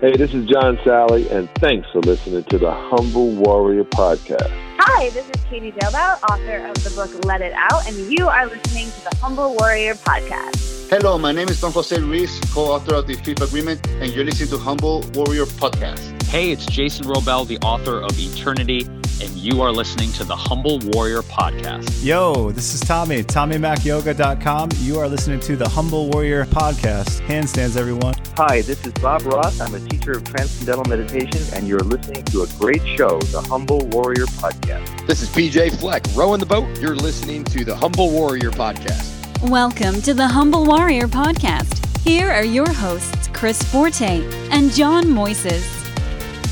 Hey, this is John Sally, and thanks for listening to the Humble Warrior Podcast. Hi, this is Katie Dalebout, author of the book Let It Out, and you are listening to the Humble Warrior Podcast. Hello, my name is Don Jose Ruiz, co-author of the Fifth Agreement, and you're listening to Humble Warrior Podcast. Hey, it's Jason Robel, the author of Eternity, and you are listening to the Humble Warrior Podcast. Yo, this is Tommy, TommyMacYoga.com. You are listening to the Humble Warrior Podcast. Handstands, everyone. Hi, this is Bob Roth. I'm a teacher of Transcendental Meditation, and you're listening to a great show, the Humble Warrior Podcast. This is PJ Fleck, rowing the boat. You're listening to the Humble Warrior Podcast. Welcome to the Humble Warrior Podcast. Here are your hosts, Chris Forte and John Moises.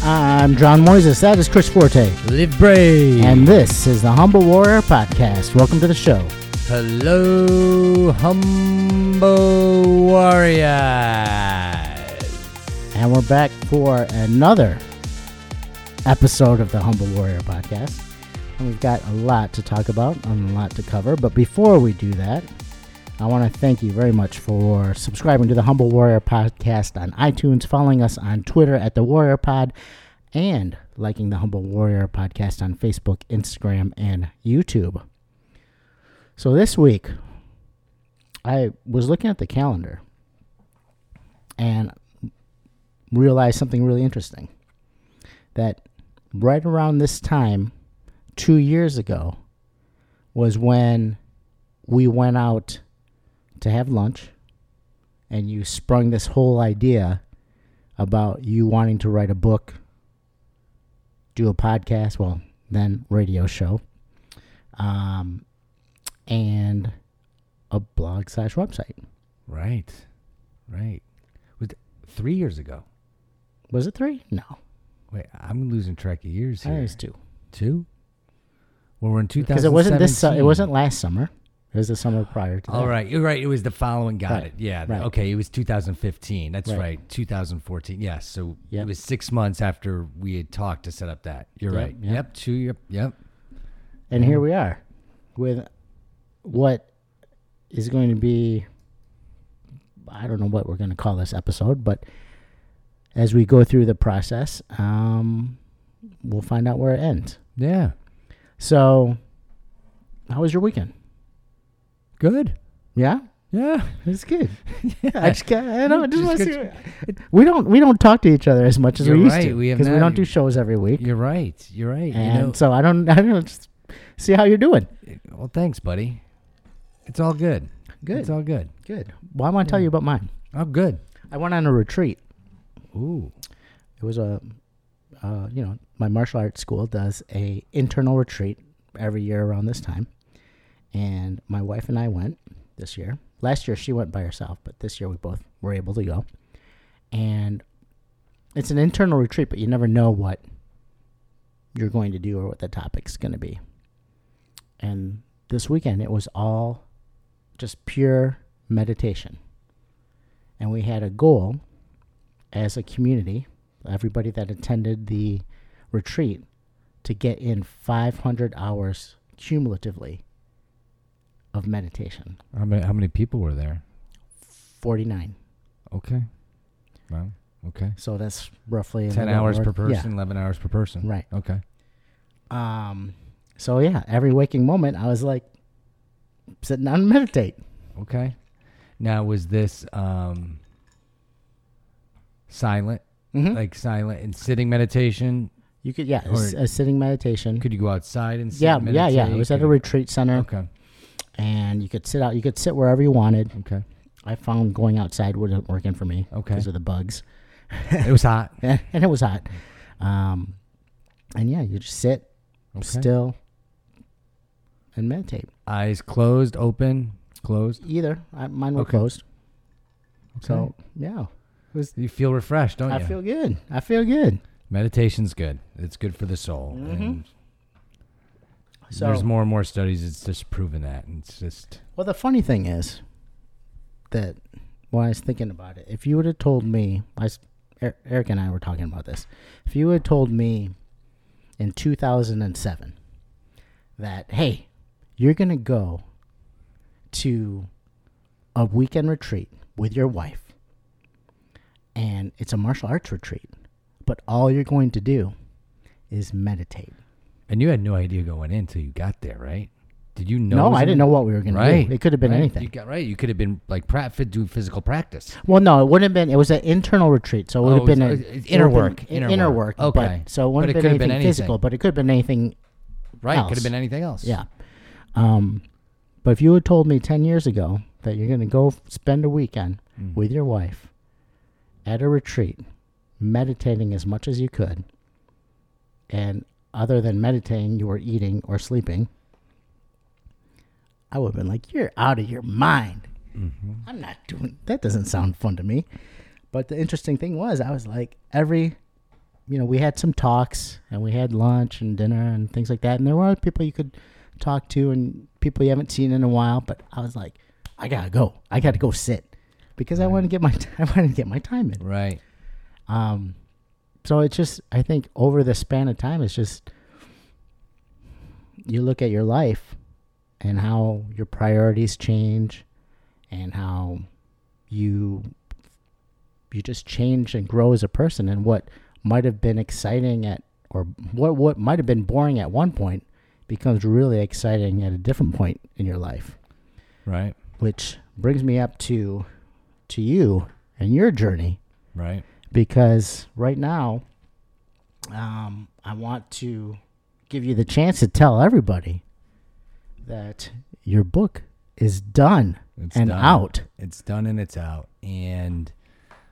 I'm John Moises. That is Chris Forte. Live brave. And this is the Humble Warrior Podcast. Welcome to the show. Hello, Humble Warriors. And we're back for another episode of the Humble Warrior Podcast. And we've got a lot to talk about and a lot to cover. But before we do that, I want to thank you very much for subscribing to the Humble Warrior Podcast on iTunes, following us on Twitter at the Warrior Pod, and liking the Humble Warrior Podcast on Facebook, Instagram, and YouTube. So this week, I was looking at the calendar and realized something really interesting. That right around this time, two years ago, was when we went out to have lunch and you sprung this whole idea about you wanting to write a book, do a podcast, well, then radio show, um, and a blog slash website. Right, right. Was it three years ago? Was it three? No. Wait, I'm losing track of years I here. it was two. Two? Well, we're in 2017. Because it wasn't this. Su- it wasn't last summer. It was the summer prior to. All that. right, you're right. It was the following. Got Right, it. Yeah. right. Okay. It was 2015. That's Right. right. 2014. Yes. So Yep. it was six months after we had talked to set up that. You're Yep, right. yep. Yep. Two. Yep. Yep. And here we are, with what is going to be. I don't know what we're going to call this episode, but as we go through the process, um, we'll find out where it ends. Yeah. So, how was your weekend? Good. Yeah, Yeah. it's good. Yeah, I just can't, I don't I just want to see. We don't we don't talk to each other as much as we used right, to because we not- don't do shows every week. You're right. You're right. and you know, so I don't I don't just see how you're doing. well, thanks, buddy. It's all good. Good. It's all good. Good. Well, I want to tell you about mine. Oh, good. I went on a retreat. Ooh. It was a, uh, you know, my martial arts school does a internal retreat every year around this time, and my wife and I went this year. Last year she went by herself, but this year we both were able to go. And it's an internal retreat, but you never know what you're going to do or what the topic's going to be. And this weekend it was all just pure meditation. And we had a goal as a community, everybody that attended the retreat, to get in 500 hours cumulatively of meditation. How many, how many people were there? 49. Okay. Well, okay. So that's roughly 10 another hours per word- yeah. person, 11 hours per person. Right. Okay. Um, so yeah, every waking moment I was like sitting down and meditate. Okay. Now, was this um, silent? Mhm. Like silent and sitting meditation? You could yeah, Or- a sitting meditation. Could you go outside and sit yeah, and yeah, yeah. It was at a retreat center, Okay. and you could sit out. You could sit wherever you wanted. Okay. I found going outside wasn't working for me Okay. because of the bugs. It was hot. and it was hot. Um, and yeah, you just sit Okay. still and meditate. Eyes closed, open, closed. Either I, mine were Okay. closed. So yeah, was. You feel refreshed, don't you? I you? feel good. I feel good. Meditation's good. It's good for the soul. And So there's more and more studies. It's just proven that. And it's just well, the funny thing is that when I was thinking about it, if you would have told me, I, s- Er- Eric and I were talking about this. If you had told me in 2007 that hey, you're gonna go to a weekend retreat with your wife and it's a martial arts retreat, but all you're going to do is meditate. And you had no idea going in until you got there, right? Did you know? No, I didn't know what we were gonna do. It could have been right. anything. You got right. You could have been like pra- fit doing physical practice. Well, no, it wouldn't have been. It was an internal retreat, so it would Oh, have been it a, was- it inner been work, inner inner work. work. Okay. but, so it wouldn't it have been have been anything physical, but it could have been anything. Right. else. Could have been anything else. Yeah. Um, but if you had told me ten years ago that you're going to go spend a weekend Mm. with your wife at a retreat, meditating as much as you could, and other than meditating, you were eating or sleeping, I would have been like, "You're out of your mind." Mm-hmm. I'm not doing that. Doesn't sound fun to me. But the interesting thing was, I was like, every, you know, we had some talks and we had lunch and dinner and things like that, and there were other people you could talk to and people you haven't seen in a while. But I was like, I gotta go. I gotta go sit because I want to get my I want to get my time in. Right. Um, so it's just I think over the span of time, it's just you look at your life and how your priorities change and how you you just change and grow as a person and what might have been exciting at or what what might have been boring at one point becomes really exciting at a different point in your life Right. which brings me up to to you and your journey Right. because right now um, I want to give you the chance to tell everybody that your book is done It's and done. out. It's done and it's out. And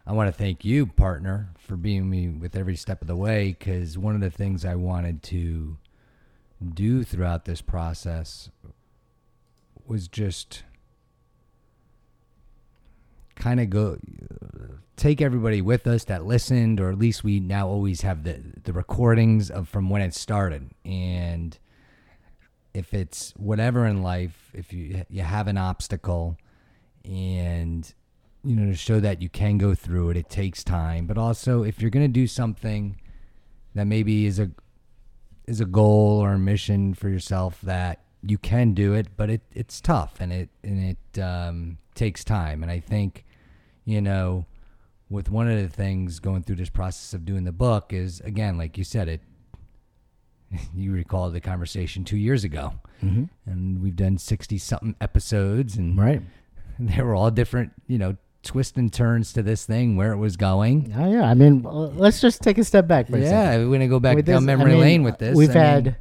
I want to thank you, partner, for being me with every step of the way. Because one of the things I wanted to do throughout this process was just kind of go take everybody with us that listened or at least we now always have the the recordings of from when it started. And if it's whatever in life if you you have an obstacle and you know to show that you can go through it it takes time. But also if you're going to do something that maybe is a is a goal or a mission for yourself that you can do it but it it's tough and it and it um, takes time and i think you know with one of the things going through this process of doing the book is again like you said it you recall the conversation two years ago Mhm. and we've done 60 something episodes and Right. they were all different you know twists and turns to this thing where it was going. Oh yeah, I mean, let's just take a step back for yeah we're gonna go back With down this- I memory mean, lane with this. We've I mean, had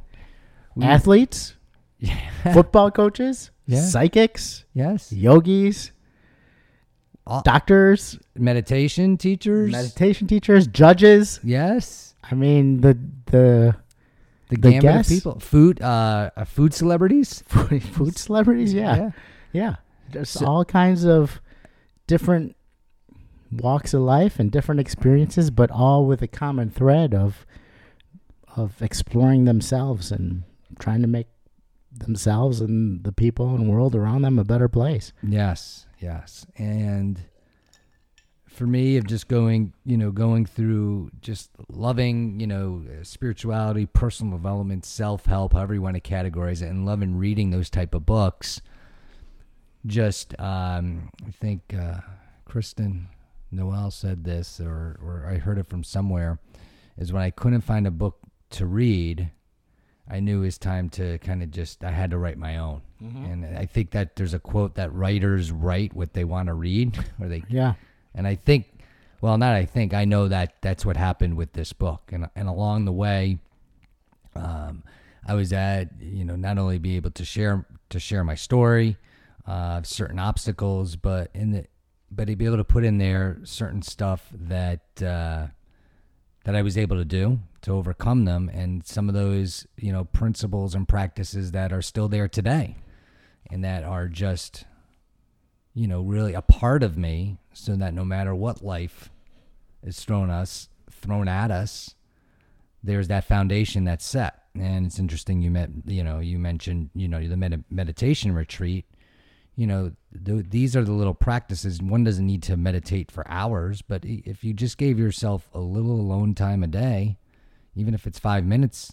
we- athletes, football coaches, Yeah. psychics, yes. yogis, All- doctors, meditation teachers. meditation teachers, judges. yes. I mean, the the the, The gambit guests? of people. Food uh, uh food celebrities? Food, celebrities. Yeah, yeah. There's So- all kinds of different walks of life and different experiences, but all with a common thread of of exploring themselves and trying to make themselves and the people and world around them a better place. Yes, yes. And for me of just going, you know, going through just loving, you know, spirituality, personal development, self-help, however you want to categorize it, and loving reading those type of books. Just, um, I think uh, Kristen Noel said this, or or I heard it from somewhere, is when I couldn't find a book to read, I knew it was time to kind of just I had to write my own. And I think that there's a quote that writers write what they want to read, or they Yeah. and I think, well, not I think, I know that that's what happened with this book. And, and along the way, um, I was at, you know, not only be able to share, to share my story, uh, certain obstacles, but in the, but to be able to put in there certain stuff that, uh, that I was able to do to overcome them. And some of those, you know, principles and practices that are still there today and that are just, you know, really a part of me so that no matter what life is thrown us thrown at us, there's that foundation that's set. And it's interesting you met, you know, you mentioned, you know, the med- meditation retreat. You know, th- these are the little practices. One doesn't need to meditate for hours, but if you just gave yourself a little alone time a day, even if it's five minutes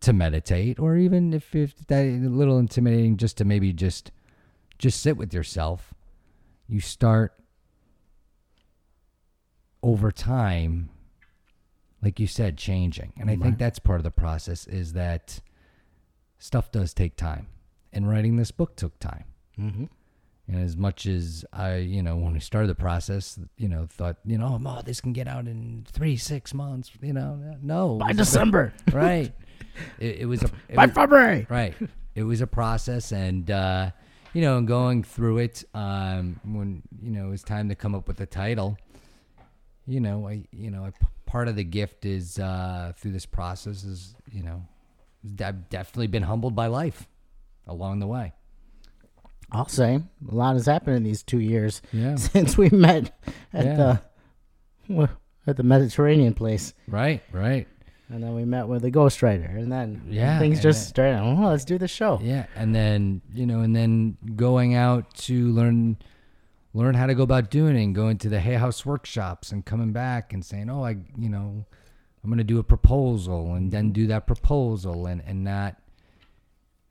to meditate, or even if, if that a little intimidating, just to maybe just just sit with yourself, you start over time, like you said, changing. And I Right. think that's part of the process is that stuff does take time. And writing this book took time. Mm-hmm. And as much as I, you know, when we started the process, you know, thought, you know, oh, this can get out in three, six months, you know, no. By was a- December. right. It, it was a it By was- February. Right. It was a process, and uh, you know, going through it, um, when you know it was time to come up with a title, you know, I, you know, I, part of the gift is uh, through this process is, you know, I've definitely been humbled by life along the way. I'll say a lot has happened in these two years Yeah. since we met at Yeah. the at the Mediterranean place, Right. Right. and then we met with the ghostwriter, and then Yeah, things just then- started. Oh, let's do the show. Yeah, and then you know, and then going out to learn learn how to go about doing it, and going to the Hay House workshops, and coming back and saying, "Oh, I, you know, I'm going to do a proposal," and then mm-hmm. do that proposal, and and not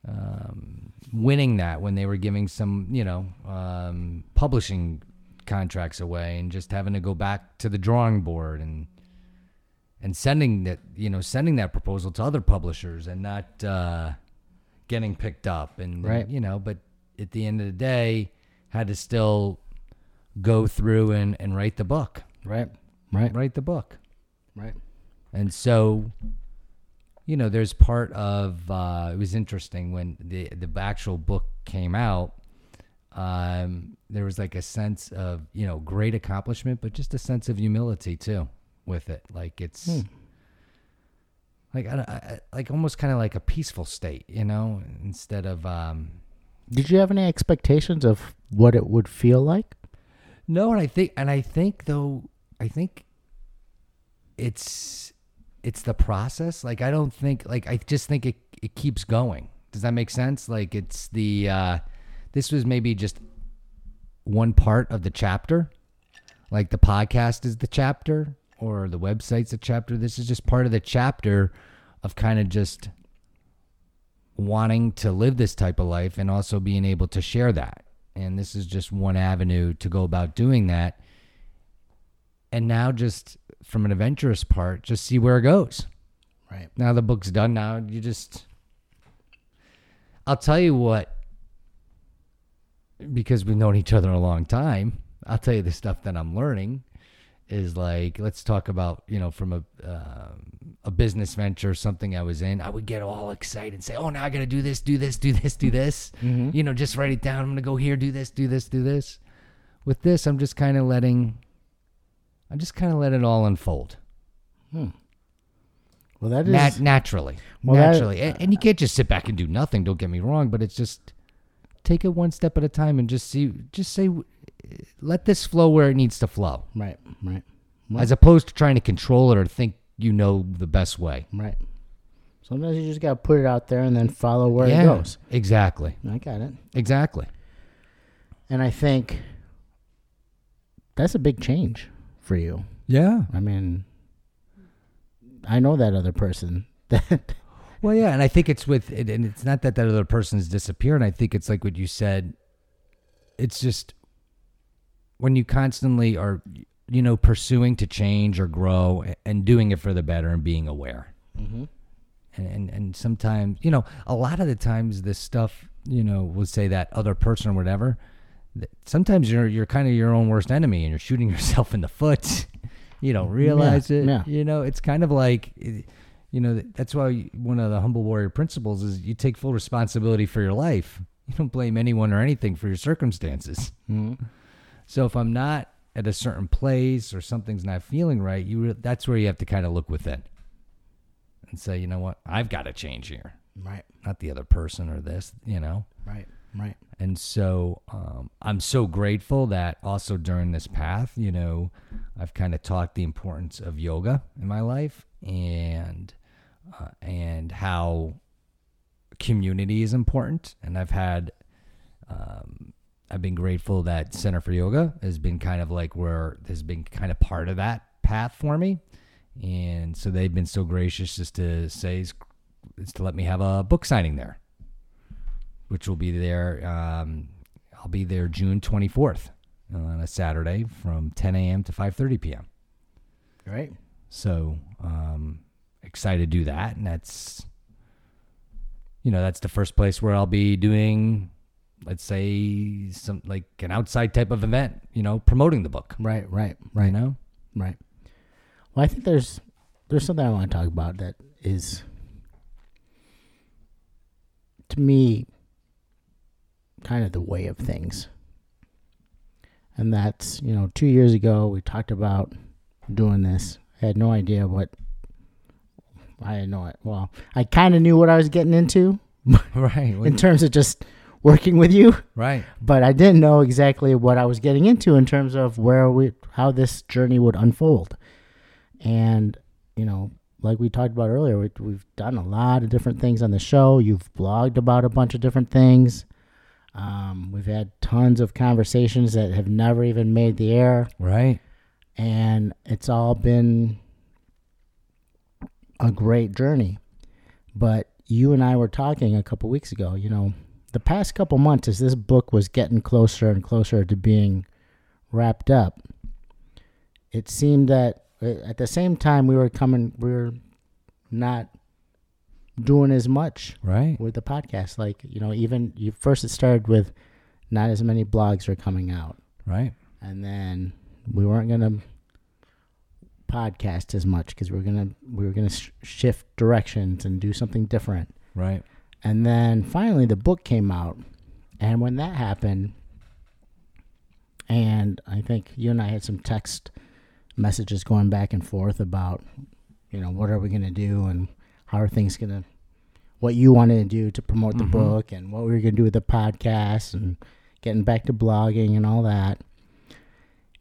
um, winning that when they were giving some, you know, um, publishing contracts away, and just having to go back to the drawing board and and sending that you know sending that proposal to other publishers and not uh, getting picked up and Right. you know but at the end of the day had to still go through and, and write the book Right, right, write the book right. and so you know there's part of uh, it was interesting when the the actual book came out um, there was like a sense of you know great accomplishment but just a sense of humility too with it like it's Hmm. like I, I, like almost kind of like a peaceful state you know instead of um Did you have any expectations of what it would feel like? No, and I think and I think though I think it's it's the process. Like I don't think like I just think it it keeps going. Does that make sense? Like it's the uh this was maybe just one part of the chapter. Like the podcast is the chapter or the website's a chapter. This is just part of the chapter of kind of just wanting to live this type of life and also being able to share that. And this is just one avenue to go about doing that. And now, just from an adventurous part, just see where it goes. Right. Now the book's done. Now you just. I'll tell you what, because we've known each other a long time, I'll tell you the stuff that I'm learning is like, let's talk about, you know, from a um a business venture, or something I was in, I would get all excited and say, oh, now I got to do this, do this, do this, do this. You know, just write it down. I'm going to go here, do this, do this, do this. With this, I'm just kind of letting, I just kind of let it all unfold. Hmm. Well, that is Nat- naturally, Well, that- naturally, and, you can't just sit back and do nothing. Don't get me wrong, but it's just take it one step at a time and just see, just say, let this flow where it needs to flow, right, right, as opposed to trying to control it or think you know the best way. right. Sometimes you just gotta put it out there and then follow where yeah, it goes. exactly, I got it. exactly. And I think that's a big change for you. Yeah. I mean, I know that other person that Well, yeah, and I think it's with, and and it's not that that other person's disappeared. I think it's like what you said. It's just when you constantly are, you know, pursuing to change or grow and doing it for the better and being aware. And, and and sometimes, you know, a lot of the times this stuff, you know, will say that other person or whatever. Sometimes you're you're kind of your own worst enemy and you're shooting yourself in the foot. you don't realize it. yeah. You know, it's kind of like, you know, that's why one of the humble warrior principles is you take full responsibility for your life. You don't blame anyone or anything for your circumstances. Mm-hmm. So if I'm not at a certain place or something's not feeling right, you re- that's where you have to kind of look within and say, you know what, I've got to change here, right, not the other person or this, you know. right, right. And so um, I'm so grateful that also during this path, you know, I've kind of taught the importance of yoga in my life and uh, and how community is important. And I've had um, I've been grateful that Center for Yoga has been kind of like where has been kind of part of that path for me. And so they've been so gracious just to say is to let me have a book signing there which will be there. Um, I'll be there June 24th on a Saturday from 10 a.m. to 5:30 p.m. Right. So um, excited to do that, and that's you know that's the first place where I'll be doing, let's say some like an outside type of event, you know, promoting the book. Right. Right. Right. You know, Right. Well, I think there's there's something I want to talk about that is to me kind of the way of things. And that's, you know, 2 years ago we talked about doing this. I had no idea what I had no well, I kind of knew what I was getting into right? in terms of just working with you right. but I didn't know exactly what I was getting into in terms of where we how this journey would unfold. And you know, like we talked about earlier, we, we've done a lot of different things on the show. You've blogged about a bunch of different things. Um, we've had tons of conversations that have never even made the air, Right. and it's all been a great journey. But you and I were talking a couple weeks ago. You know, the past couple months as this book was getting closer and closer to being wrapped up, it seemed that uh, at the same time we were coming, we were not doing as much Right. with the podcast. Like you know, even you first it started with not as many blogs are coming out, Right. and then we weren't gonna podcast as much because we were gonna we were gonna sh- shift directions and do something different. Right. And then finally, the book came out, and when that happened, and I think you and I had some text messages going back and forth about, you know, what are we gonna do and how are things gonna, what you wanted to do to promote the Mhm. book and what we were gonna do with the podcast and getting back to blogging and all that.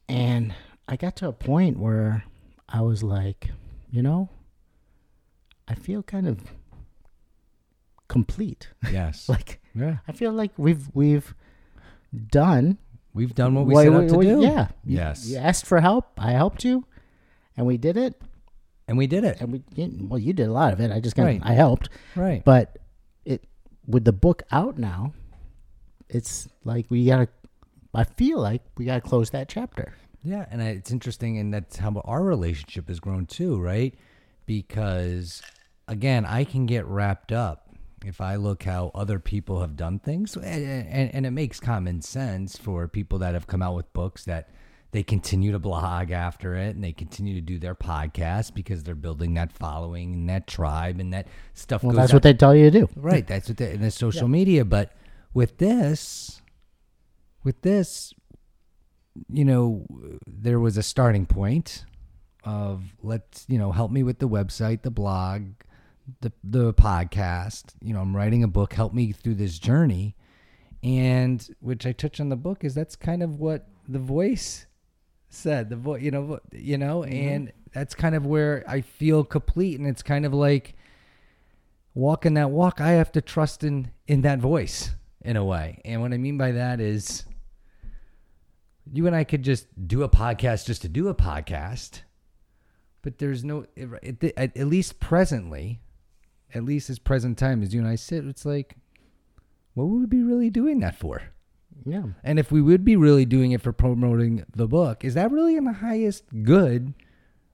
And I got to a point where I was like, you know, I feel kind of complete. Yes. like yeah. I feel like we've we've done We've done what we what set we- out to we- do. Yeah. You- Yes. You asked for help. I helped you, and we did it. And we did it. And we you- well, you did a lot of it. I just kind Right. of I helped. Right. But it with the book out now, it's like we gotta. I feel like we gotta close that chapter. Yeah, and I- it's interesting, and that's how our relationship has grown too, right? Because again, I can get wrapped up if I look how other people have done things, and, and, and it makes common sense for people that have come out with books that they continue to blog after it and they continue to do their podcast because they're building that following and that tribe and that stuff. Well, that's out- what they tell you to do. Right. That's what they, and the social media. But with this, with this, you know, there was a starting point of let's, you know, help me with the website, the blog, the the podcast. You know, I'm writing a book. Help me through this journey, and which I touch on the book is that's kind of what the voice said. The voice, you know, you know, mm-hmm. and that's kind of where I feel complete, and it's kind of like walking that walk, I have to trust in in that voice in a way. And what I mean by that is you and I could just do a podcast just to do a podcast, but there's no it, it, at, at least presently, at least as present time as you and I sit, it's like what would we be really doing that for? Yeah. And if we would be really doing it for promoting the book, is that really in the highest good?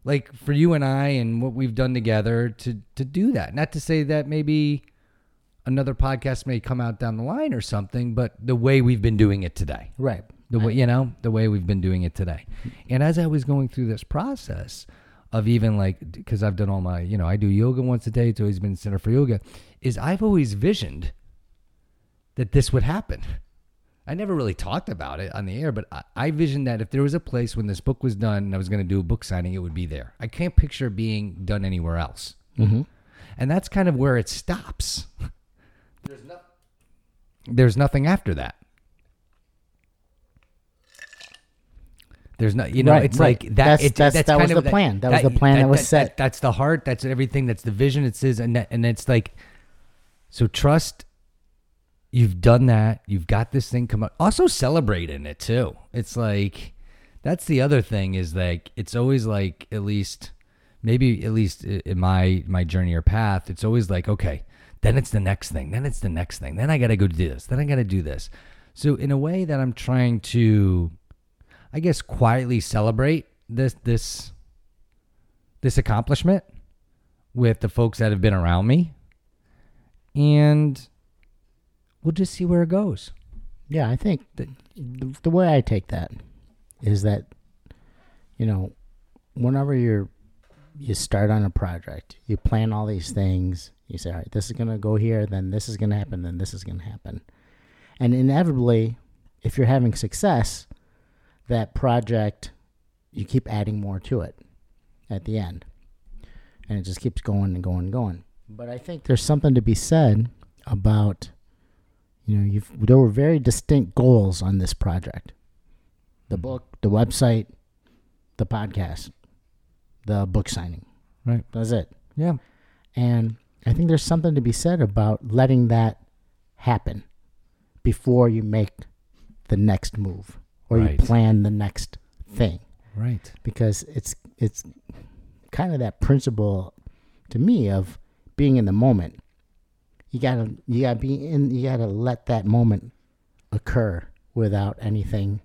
Like for you and I and what we've done together to to do that. Not to say that maybe another podcast may come out down the line or something, but the way we've been doing it today. Right. The way you know, the way we've been doing it today. And as I was going through this process of even like because I've done all my, you know, I do yoga once a day, it's always been Center for Yoga, is I've always visioned that this would happen. I never really talked about it on the air, but I, I visioned that if there was a place when this book was done and I was going to do a book signing, it would be there. I can't picture being done anywhere else. Mhm. And that's kind of where it stops. There's, no- There's nothing after that. There's no, you know, Right, it's right. like that. That's- it- that's- that was kind of the plan. That was the plan that was set. that's the heart. That's everything. That's the vision. It says, and that, and it's like, so trust. You've done that. You've got this thing come up. Also celebrating it too. It's like that's the other thing is like it's always like at least maybe at least in my my journey or path it's always like okay then it's the next thing then it's the next thing then i gotta go do this then i gotta do this so in a way that i'm trying to i guess quietly celebrate this this this accomplishment with the folks that have been around me, and we'll just see where it goes. Yeah, I think that the, the way I take that is that you know, whenever you're you start on a project, you plan all these things. You say, all right, this is gonna go here, then this is gonna happen, then this is gonna happen, and inevitably, if you're having success, that project you keep adding more to it at the end, and it just keeps going and going and going. But I think there's something to be said about you know, you've there were very distinct goals on this project. The mm-hmm. book, the website, the podcast, the book signing. Right. That's it. Yeah. And I think there's something to be said about letting that happen before you make the next move or Right. you plan the next thing Right. because it's it's kind of that principle to me of being in the moment. You gotta you gotta be in you gotta let that moment occur without anything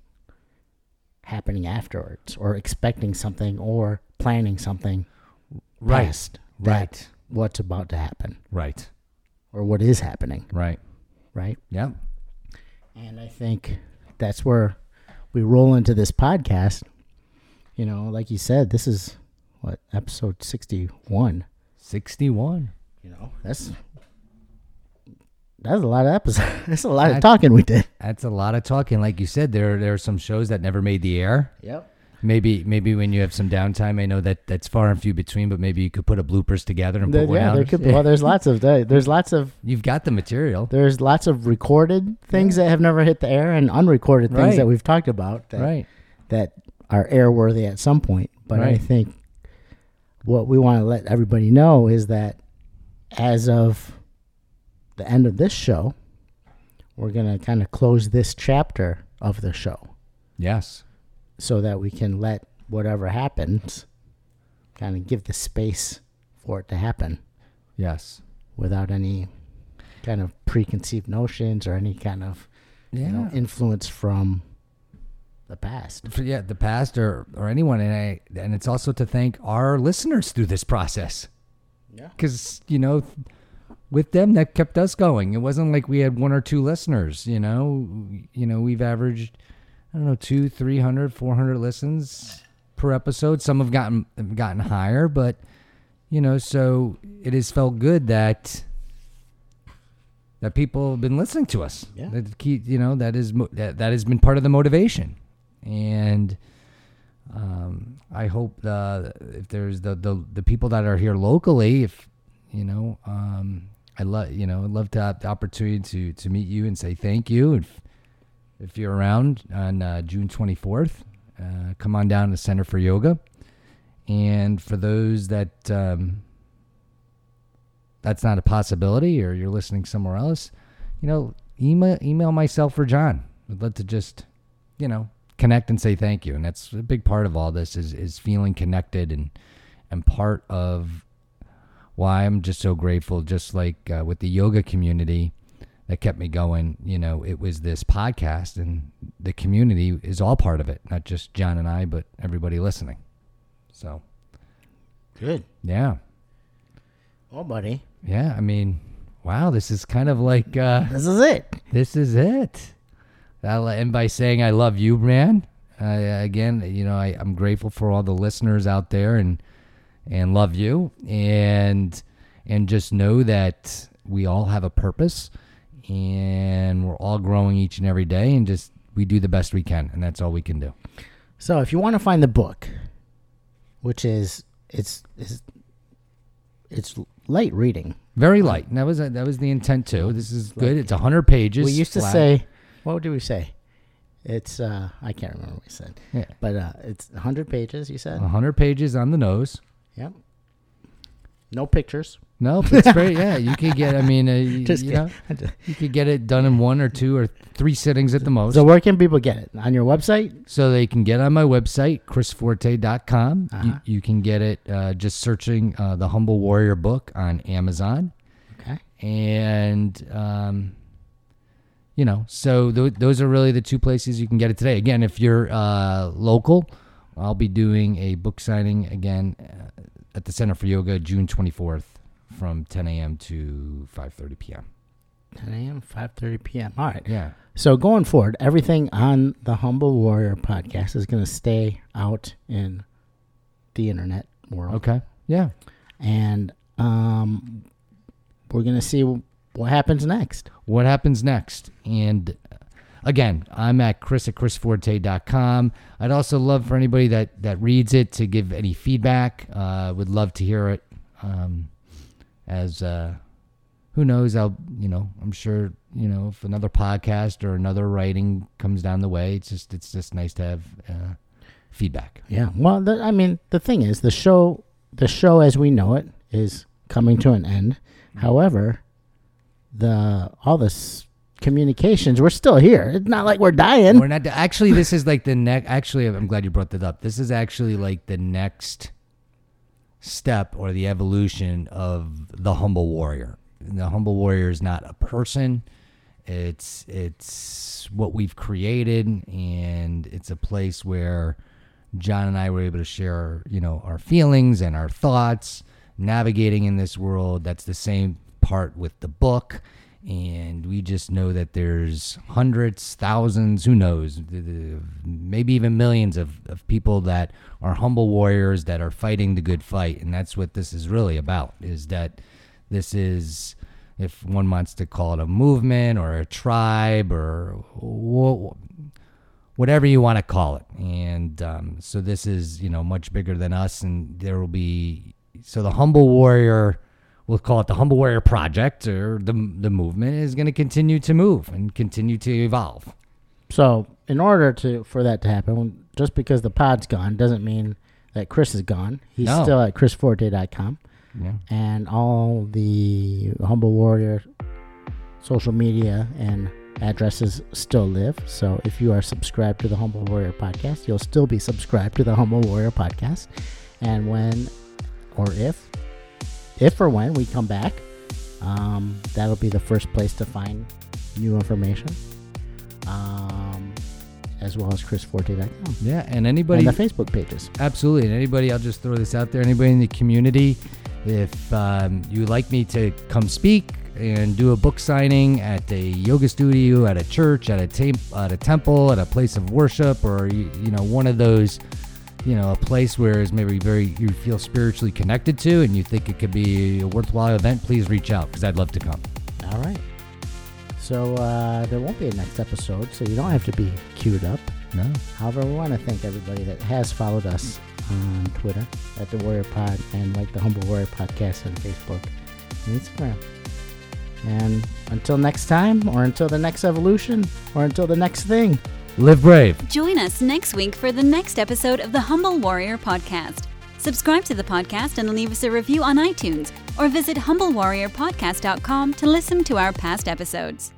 happening afterwards or expecting something or planning something Right. Right. what's about to happen Right. or what is happening, Right. right? Yeah. And I think that's where we roll into this podcast. You know, like you said, this is what episode 61. 61. You know, that's that's a lot of episodes. That's a lot of talking we did. That's a lot of talking. Like you said, there there are some shows that never made the air. Yep. Maybe maybe when you have some downtime, I know that that's far and few between, but maybe you could put a bloopers together and There- put one yeah, out. there could. Well, there's lots of there's lots of You've got the material. there's lots of recorded things that have never hit the air and unrecorded things Right. that we've talked about that Right. that are airworthy at some point. But I think what we want to let everybody know is that as of the end of this show, we're going to kind of close this chapter of the show Yes. so that we can let whatever happens kind of give the space for it to happen Yes. without any kind of preconceived notions or any kind of you know, influence from the past. Yeah, the past or or anyone, and I and it's also to thank our listeners through this process. Yeah. Because you know, with them that kept us going. It wasn't like we had one or two listeners. You know, you know we've averaged I don't know two, three hundred, four hundred listens per episode. Some have gotten have gotten higher, but you know, so it has felt good that that people have been listening to us. Yeah. That key, you know, that is that, that has been part of the motivation, and um, I hope the if there's the, the the people that are here locally, if you know, um, I love you know, I'd love to have the opportunity to to meet you and say thank you. If if you're around on uh, June 24th, uh, come on down to Center for Yoga. And for those that um, that's not a possibility, or you're listening somewhere else, you know, email email myself or John. I'd love to just, you know, connect and say thank you. And that's a big part of all this is is feeling connected and and part of why I'm just so grateful. Just like uh, with the yoga community that kept me going, you know, it was this podcast, and the community is all part of it, not just John and I, but everybody listening. So Good. yeah, Oh, buddy. yeah. I mean, wow, this is kind of like. Uh, This is it. This is it. I'll end by saying I love you, man. I, again, you know, I, I'm grateful for all the listeners out there and and love you and and just know that we all have a purpose and we're all growing each and every day and just we do the best we can and that's all we can do. So if you want to find the book, which is it's it's, it's light reading. Very light. And that was that was the intent too. This is good. It's 100 pages. we used to flat. say, what did we say? It's uh I can't remember what we said. Yeah. But uh it's 100 pages, you said? 100 pages on the nose. Yep. No pictures. No, it's great. Yeah, you could get. I mean, uh, you, Just you kidding. know, you could get it done in one or two or three sittings at the most. So where can people get it? On your website? So they can get on my website, chrisforte.com. Uh-huh. You, you can get it uh, just searching uh, the Humble Warrior book on Amazon. Okay. And, um, you know, so th- those are really the two places you can get it today. Again, if you're uh, local, I'll be doing a book signing again uh, at the Center for Yoga June 24th from 10 a.m. to 5:30 p.m. 10 a.m. 5:30 p.m. All right. Yeah. So going forward, everything on the Humble Warrior podcast is going to stay out in the internet world. Okay. Yeah. And um, we're going to see what happens next. What happens next? And again, I'm at chris at chrisforte.com. I'd also love for anybody that, that reads it to give any feedback. Uh, would love to hear it. Um, as uh, who knows? I'll you know I'm sure you know if another podcast or another writing comes down the way, it's just it's just nice to have uh, feedback. Yeah. Well, the, I mean, the thing is, the show, the show as we know it, is coming to an end. However, the all this communications, we're still here. It's not like we're dying. We're not actually. This is like the next. Actually, I'm glad you brought that up. This is actually like the next step or the evolution of the humble warrior. The humble warrior is not a person. It's it's what we've created, and it's a place where John and I were able to share, you know, our feelings and our thoughts, navigating in this world. That's the same part with the book and we just know that there's hundreds, thousands, who knows, maybe even millions of, of people that are humble warriors that are fighting the good fight, and that's what this is really about. Is that this is, if one wants to call it a movement or a tribe or whatever you want to call it, and um, so this is you know much bigger than us, and there will be so the humble warrior we'll call it the Humble Warrior Project or the the movement is going to continue to move and continue to evolve. So, in order to for that to happen, just because the pod's gone doesn't mean that Chris is gone. He's No. still at chrisforte.com. Yeah. And all the Humble Warrior social media and addresses still live. So if you are subscribed to the Humble Warrior podcast, you'll still be subscribed to the Humble Warrior podcast. And when or if if or when we come back, um, that'll be the first place to find new information, um, as well as chrisforte.com. Yeah, and anybody and the Facebook pages. Absolutely, and anybody, I'll just throw this out there. Anybody in the community, if um, you would like me to come speak and do a book signing at a yoga studio, at a church, at a at a temple, at a place of worship, or you, you know one of those you know, a place where is maybe very you feel spiritually connected to, and you think it could be a worthwhile event, please reach out because I'd love to come. All right. So uh, there won't be a next episode, so you don't have to be queued up. No. However, we want to thank everybody that has followed us on Twitter at the Warrior Pod and like the Humble Warrior Podcast on Facebook and Instagram. And until next time, or until the next evolution, or until the next thing. Live brave. Join us next week for the next episode of the Humble Warrior Podcast. Subscribe to the podcast and leave us a review on iTunes or visit humblewarriorpodcast.com to listen to our past episodes.